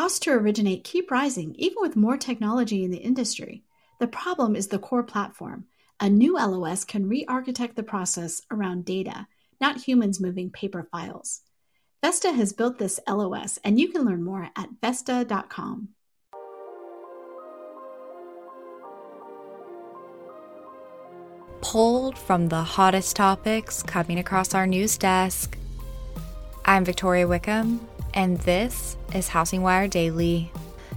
Costs to originate keep rising even with more technology in the industry. The problem is the core platform. A new LOS can re architect the process around data, not humans moving paper files. Vesta has built this LOS, and you can learn more at Vesta.com. Pulled from the hottest topics coming across our news desk. I'm Victoria Wickham, and this is Housing Wire Daily.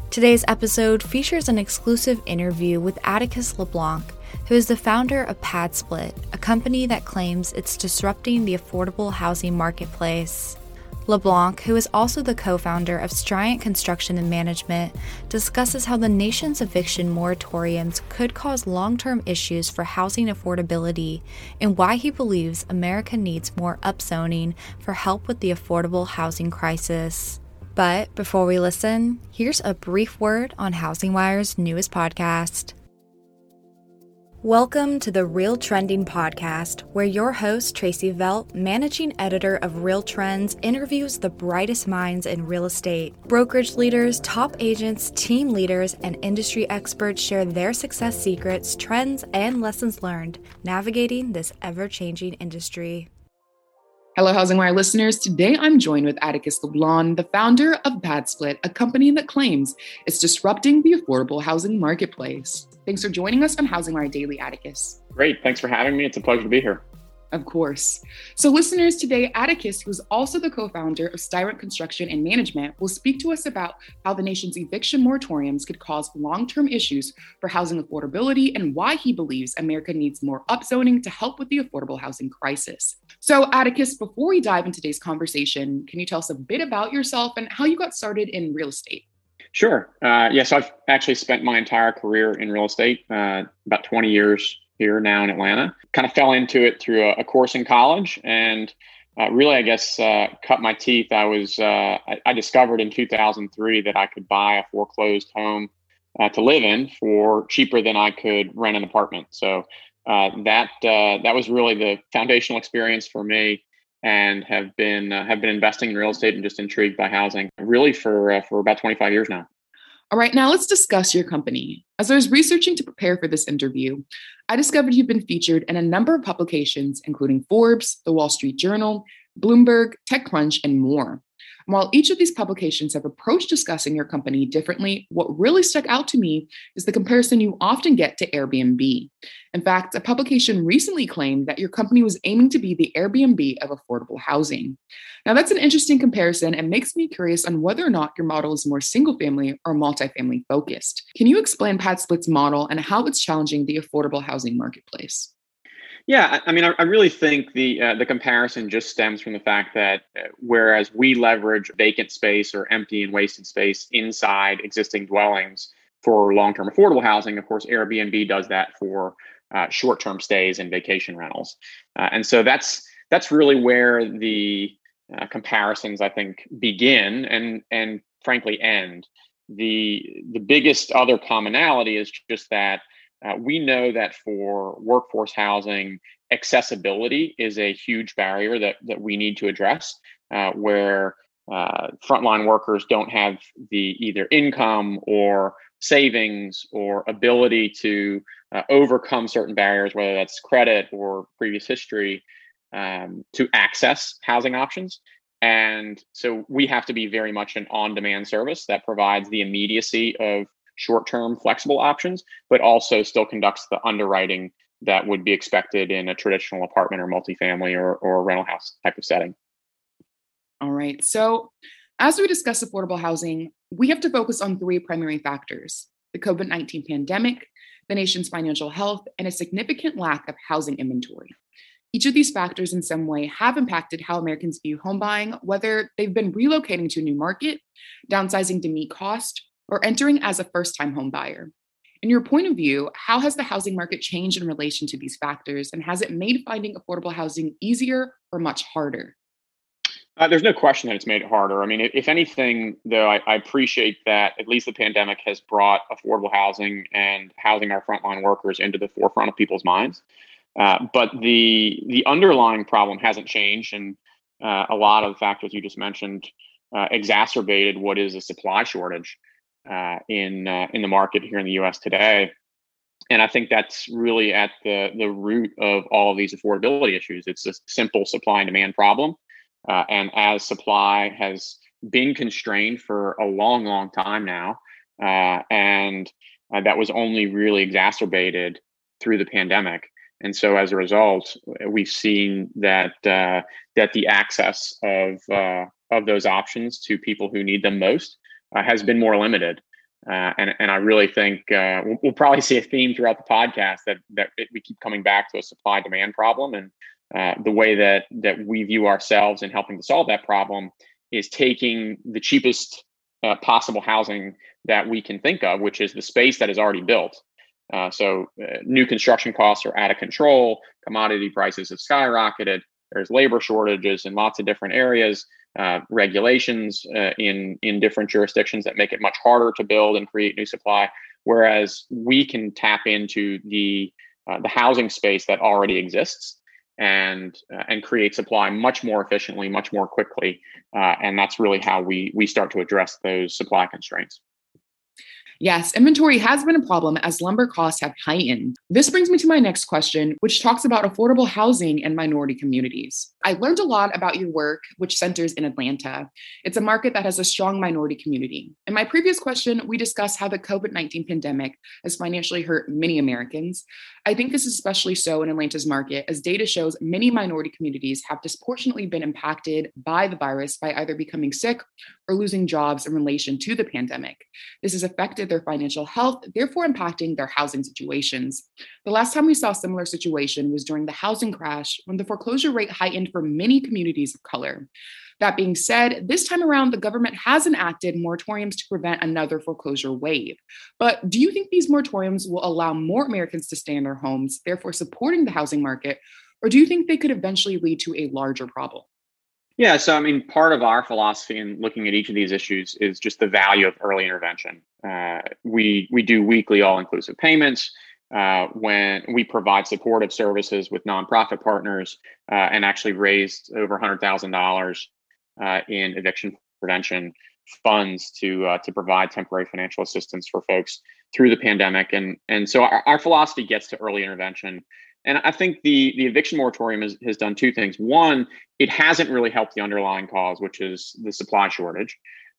Today's episode features an exclusive interview with Atticus LeBlanc, who is the founder of PadSplit, a company that claims it's disrupting the affordable housing marketplace. LeBlanc, who is also the co founder of Stryant Construction and Management, discusses how the nation's eviction moratoriums could cause long term issues for housing affordability and why he believes America needs more upzoning for help with the affordable housing crisis. But before we listen, here's a brief word on Housing Wire's newest podcast. Welcome to the Real Trending Podcast, where your host, Tracy Velt, managing editor of Real Trends, interviews the brightest minds in real estate. Brokerage leaders, top agents, team leaders, and industry experts share their success secrets, trends, and lessons learned navigating this ever changing industry. Hello, Housing Wire listeners. Today I'm joined with Atticus LeBlanc, the founder of PadSplit, a company that claims it's disrupting the affordable housing marketplace. Thanks for joining us on Housing Wire Daily, Atticus. Great. Thanks for having me. It's a pleasure to be here. Of course. So, listeners, today, Atticus, who's also the co founder of Stryant Construction and Management, will speak to us about how the nation's eviction moratoriums could cause long term issues for housing affordability and why he believes America needs more upzoning to help with the affordable housing crisis. So, Atticus, before we dive into today's conversation, can you tell us a bit about yourself and how you got started in real estate? Sure. Uh, yes, I've actually spent my entire career in real estate, uh, about 20 years here now in Atlanta. Kind of fell into it through a, a course in college and uh, really, I guess, uh, cut my teeth. I was, uh, I, I, discovered in 2003 that I could buy a foreclosed home uh, to live in for cheaper than I could rent an apartment. So that, that was really the foundational experience for me and have been, uh, have been investing in real estate and just intrigued by housing really for, uh, for about 25 years now. All right, now let's discuss your company. As I was researching to prepare for this interview, I discovered you've been featured in a number of publications, including Forbes, The Wall Street Journal, Bloomberg, TechCrunch, and more. And While each of these publications have approached discussing your company differently, what really stuck out to me is the comparison you often get to Airbnb. In fact, a publication recently claimed that your company was aiming to be the Airbnb of affordable housing. Now, that's an interesting comparison and makes me curious on whether or not your model is more single family or multifamily focused. Can you explain PadSplit's model and how it's challenging the affordable housing marketplace? Yeah, I mean, I, really think the uh, the comparison just stems from the fact that uh, whereas we leverage vacant space or empty and wasted space inside existing dwellings for long term affordable housing, of course, Airbnb does that for uh, short term stays and vacation rentals, uh, and so that's that's really where the uh, comparisons I think begin and and frankly end. The the biggest other commonality is just that uh, we know that for workforce housing, accessibility is a huge barrier that, that we need to address, uh, where uh, frontline workers don't have the either income or savings or ability to uh, overcome certain barriers, whether that's credit or previous history, um, to access housing options. And so we have to be very much an on demand service that provides the immediacy of short term flexible options, but also still conducts the underwriting that would be expected in a traditional apartment or multifamily or, or rental house type of setting. All right. So, as we discuss affordable housing, we have to focus on three primary factors the COVID 19 pandemic, the nation's financial health, and a significant lack of housing inventory. Each of these factors, in some way, have impacted how Americans view home buying, whether they've been relocating to a new market, downsizing to meet cost, or entering as a first time home buyer. In your point of view, how has the housing market changed in relation to these factors, and has it made finding affordable housing easier or much harder? Uh, there's no question that it's made it harder. I mean, if anything, though, I, I, appreciate that at least the pandemic has brought affordable housing and housing our frontline workers into the forefront of people's minds. Uh, but the the underlying problem hasn't changed, and uh, a lot of the factors you just mentioned uh, exacerbated what is a supply shortage uh, in uh, in the market here in the U.S. today. And I think that's really at the the root of all of these affordability issues. It's a simple supply and demand problem, uh, and as supply has been constrained for a long, long time now, and that was only really exacerbated through the pandemic. And so, as a result, we've seen that uh, that the access of uh, of those options to people who need them most uh, has been more limited. Uh, and and I really think uh, we'll, we'll, probably see a theme throughout the podcast that that it, we keep coming back to a supply demand problem, and uh, the way that that we view ourselves in helping to solve that problem is taking the cheapest possible housing that we can think of, which is the space that is already built, uh, so uh, new construction costs are out of control. Commodity prices have skyrocketed. There's labor shortages in lots of different areas. Uh, regulations uh, in in different jurisdictions that make it much harder to build and create new supply. Whereas we can tap into the uh, the housing space that already exists and uh, and create supply much more efficiently, much more quickly. and that's really how we we start to address those supply constraints. Yes, inventory has been a problem as lumber costs have heightened. This brings me to my next question, which talks about affordable housing in minority communities. I learned a lot about your work, which centers in Atlanta. It's a market that has a strong minority community. In my previous question, we discussed how the COVID 19 pandemic has financially hurt many Americans. I think this is especially so in Atlanta's market, as data shows many minority communities have disproportionately been impacted by the virus by either becoming sick or losing jobs in relation to the pandemic. This has affected their financial health, therefore impacting their housing situations. The last time we saw a similar situation was during the housing crash when the foreclosure rate heightened for many communities of color. That being said, this time around, the government has enacted moratoriums to prevent another foreclosure wave. But do you think these moratoriums will allow more Americans to stay in their homes, therefore supporting the housing market? Or do you think they could eventually lead to a larger problem? Yeah, so I mean, part of our philosophy in looking at each of these issues is just the value of early intervention. Uh, we we do weekly all-inclusive payments uh, when we provide supportive services with nonprofit partners, uh, and actually raised over hundred thousand dollars uh, in eviction prevention funds to uh, to provide temporary financial assistance for folks through the pandemic. And and so our, our philosophy gets to early intervention and I think the the eviction moratorium has, has done two things. One, it hasn't really helped the underlying cause, which is the supply shortage.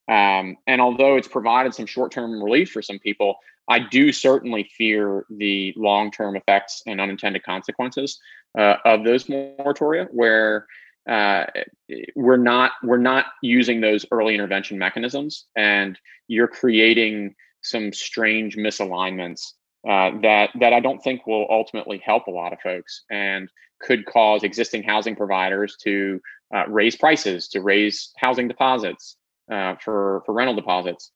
Um, and although it's provided some short term relief for some people, I do certainly fear the long term effects and unintended consequences uh, of those moratoria, where uh, we're not we're not using those early intervention mechanisms, and you're creating some strange misalignments uh, that that I don't think will ultimately help a lot of folks and could cause existing housing providers to uh, raise prices, to raise housing deposits uh, for for rental deposits,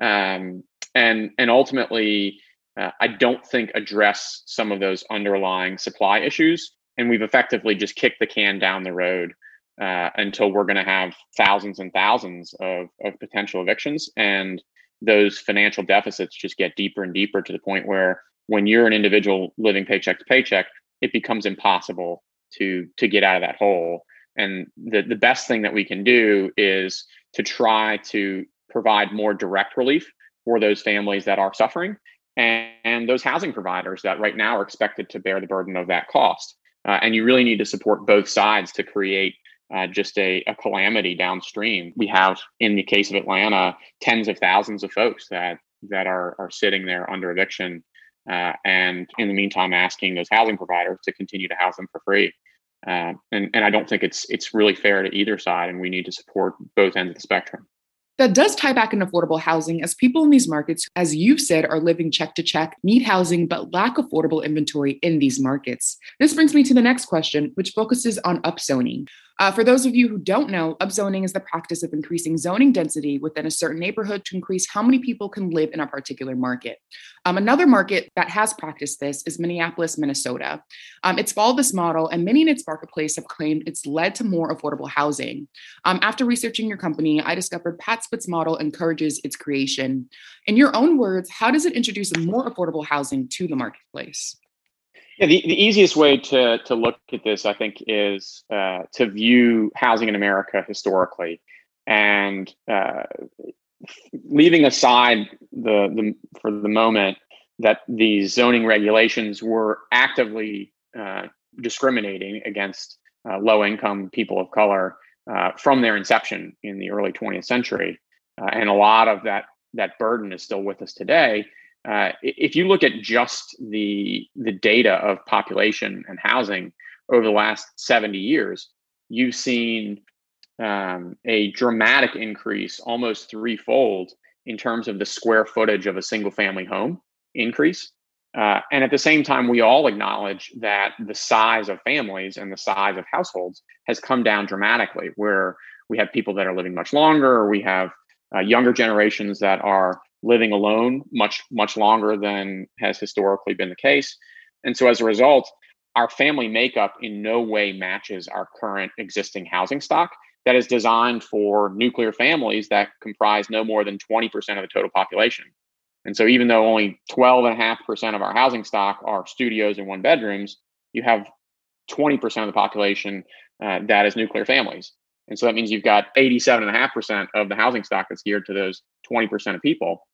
um, and and ultimately, uh, I don't think address some of those underlying supply issues. And we've effectively just kicked the can down the road uh, until we're going to have thousands and thousands of of potential evictions and those financial deficits just get deeper and deeper to the point where when you're an individual living paycheck to paycheck, it becomes impossible to to get out of that hole. And the, the best thing that we can do is to try to provide more direct relief for those families that are suffering and, and those housing providers that right now are expected to bear the burden of that cost. Uh, and you really need to support both sides to create uh, just a, a calamity downstream. We have, in the case of Atlanta, tens of thousands of folks that that are are sitting there under eviction, uh, and in the meantime, asking those housing providers to continue to house them for free. Uh, and and I don't think it's it's really fair to either side, and we need to support both ends of the spectrum. That does tie back in affordable housing, as people in these markets, as you've said, are living check to check, need housing, but lack affordable inventory in these markets. This brings me to the next question, which focuses on upzoning. Uh, for those of you who don't know, upzoning is the practice of increasing zoning density within a certain neighborhood to increase how many people can live in a particular market. Um, another market that has practiced this is Minneapolis, Minnesota. Um, it's followed this model, and many in its marketplace have claimed it's led to more affordable housing. Um, after researching your company, I discovered PadSplit's model encourages its creation. In your own words, how does it introduce more affordable housing to the marketplace? Yeah, the, the easiest way to, to look at this, I think, is uh, to view housing in America historically. And uh, leaving aside the, the for the moment that these zoning regulations were actively uh, discriminating against uh, low income people of color uh, from their inception in the early 20th century. Uh, and a lot of that, that burden is still with us today. Uh, if you look at just the, the data of population and housing over the last 70 years, you've seen um, a dramatic increase, almost threefold, in terms of the square footage of a single family home increase. Uh, and at the same time, we all acknowledge that the size of families and the size of households has come down dramatically, where we have people that are living much longer, we have uh, younger generations that are living alone much, much longer than has historically been the case. And so as a result, our family makeup in no way matches our current existing housing stock that is designed for nuclear families that comprise no more than 20% of the total population. And so even though only 12.5% of our housing stock are studios and one bedrooms, you have 20% of the population uh, that is nuclear families. And so that means you've got 87.5% of the housing stock that's geared to those 20% of people.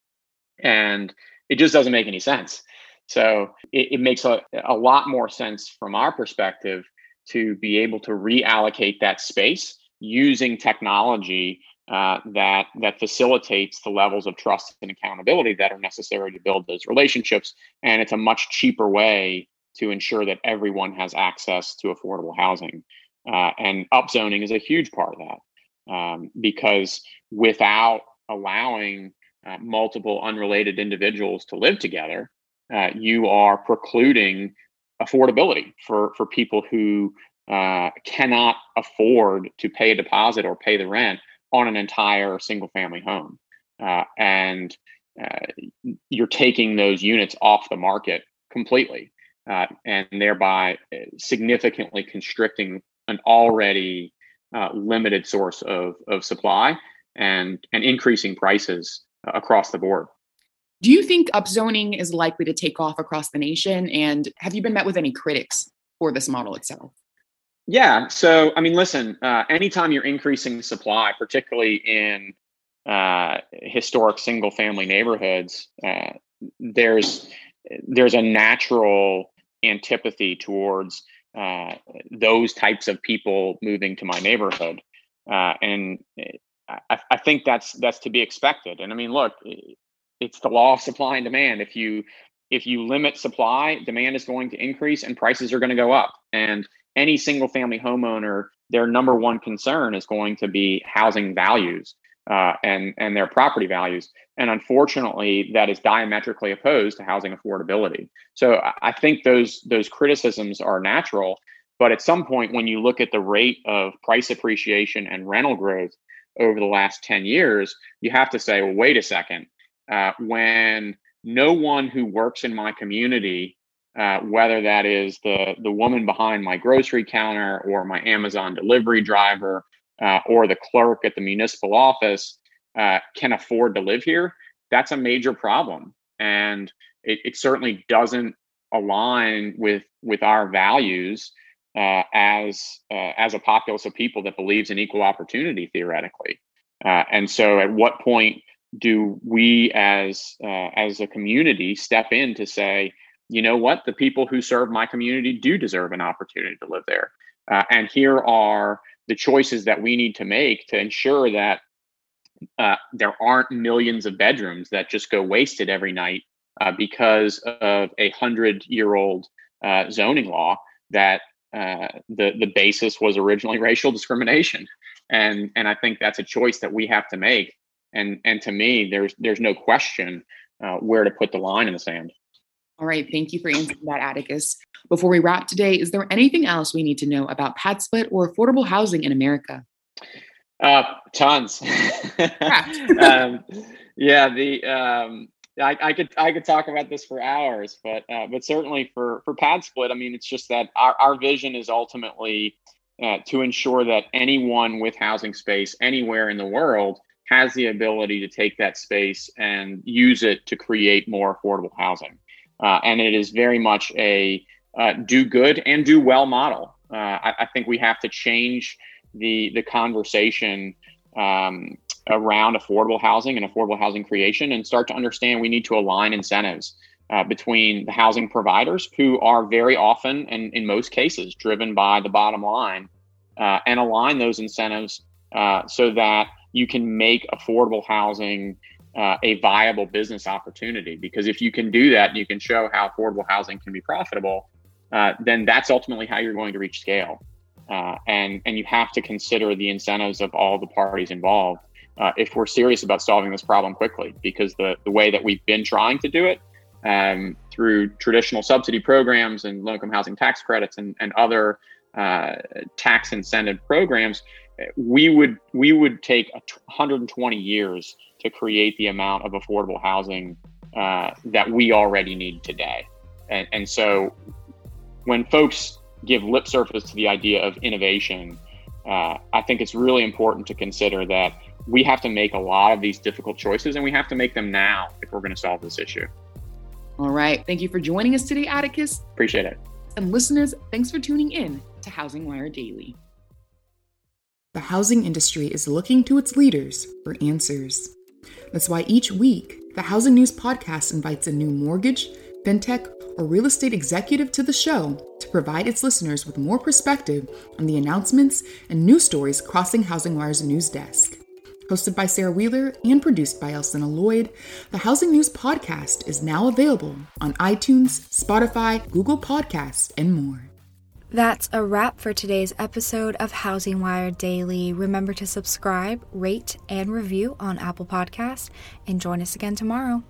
And it just doesn't make any sense. So it, it makes a, a lot more sense from our perspective to be able to reallocate that space using technology uh, that that facilitates the levels of trust and accountability that are necessary to build those relationships. And it's a much cheaper way to ensure that everyone has access to affordable housing. Uh, and upzoning is a huge part of that um, because without allowing uh, multiple unrelated individuals to live together, uh, you are precluding affordability for for people who uh, cannot afford to pay a deposit or pay the rent on an entire single family home. Uh, and uh, you're taking those units off the market completely uh, and thereby significantly constricting an already limited source of, of supply and, and increasing prices across the board. Do you think upzoning is likely to take off across the nation? And have you been met with any critics for this model itself? Yeah. So, I mean, listen, uh, anytime you're increasing supply, particularly in uh, historic single family neighborhoods, uh, there's there's a natural antipathy towards uh, those types of people moving to my neighborhood, uh, and I, I, think that's that's to be expected. And I mean, look, it's the law of supply and demand. If you if you limit supply, demand is going to increase and prices are going to go up. And any single family homeowner, their number one concern is going to be housing values uh, and, and their property values. And unfortunately, that is diametrically opposed to housing affordability. So I think those, those criticisms are natural. But at some point, when you look at the rate of price appreciation and rental growth over the last 10 years, you have to say, well, wait a second. Uh, when no one who works in my community uh, whether that is the the woman behind my grocery counter or my Amazon delivery driver uh, or the clerk at the municipal office uh, can afford to live here, that's a major problem, and it, it certainly doesn't align with with our values uh, as uh, as a populace of people that believes in equal opportunity theoretically. Uh, and so, at what point do we as as a community step in to say? you know what? The people who serve my community do deserve an opportunity to live there. Uh, and here are the choices that we need to make to ensure that uh, there aren't millions of bedrooms that just go wasted every night uh, because of a hundred year old uh, zoning law that uh, the the basis was originally racial discrimination, and and I think that's a choice that we have to make. And and to me, there's there's no question uh, where to put the line in the sand. All right. Thank you for answering that, Atticus. Before we wrap today, is there anything else we need to know about PadSplit or affordable housing in America? Uh, tons. um, yeah, the um, I, I, could I could talk about this for hours, but uh, but certainly for for PadSplit, I mean, it's just that our, our vision is ultimately uh, to ensure that anyone with housing space anywhere in the world has the ability to take that space and use it to create more affordable housing. Uh, and it is very much a uh, do good and do well model. Uh, I, I, think we have to change the the conversation um, around affordable housing and affordable housing creation and start to understand we need to align incentives uh, between the housing providers who are very often and in most cases driven by the bottom line uh, and align those incentives uh, so that you can make affordable housing uh, a viable business opportunity. Because if you can do that, you can show how affordable housing can be profitable. Uh, then that's ultimately how you're going to reach scale. Uh, and and you have to consider the incentives of all the parties involved uh, if we're serious about solving this problem quickly. Because the the way that we've been trying to do it um, through traditional subsidy programs and low income housing tax credits and and other uh, tax incentive programs, we would we would take 120 years to create the amount of affordable housing uh, that we already need today. And, and so when folks give lip service to the idea of innovation, uh, I think it's really important to consider that we have to make a lot of these difficult choices and we have to make them now if we're going to solve this issue. All right. Thank you for joining us today, Atticus. Appreciate it. And listeners, thanks for tuning in to Housing Wire Daily. The housing industry is looking to its leaders for answers. That's why each week, the Housing News Podcast invites a new mortgage, fintech, or real estate executive to the show to provide its listeners with more perspective on the announcements and news stories crossing Housing Wire's news desk. Hosted by Sarah Wheeler and produced by Alcynna Lloyd, the Housing News Podcast is now available on iTunes, Spotify, Google Podcasts, and more. That's a wrap for today's episode of Housing Wire Daily. Remember to subscribe, rate, and review on Apple Podcasts, and join us again tomorrow.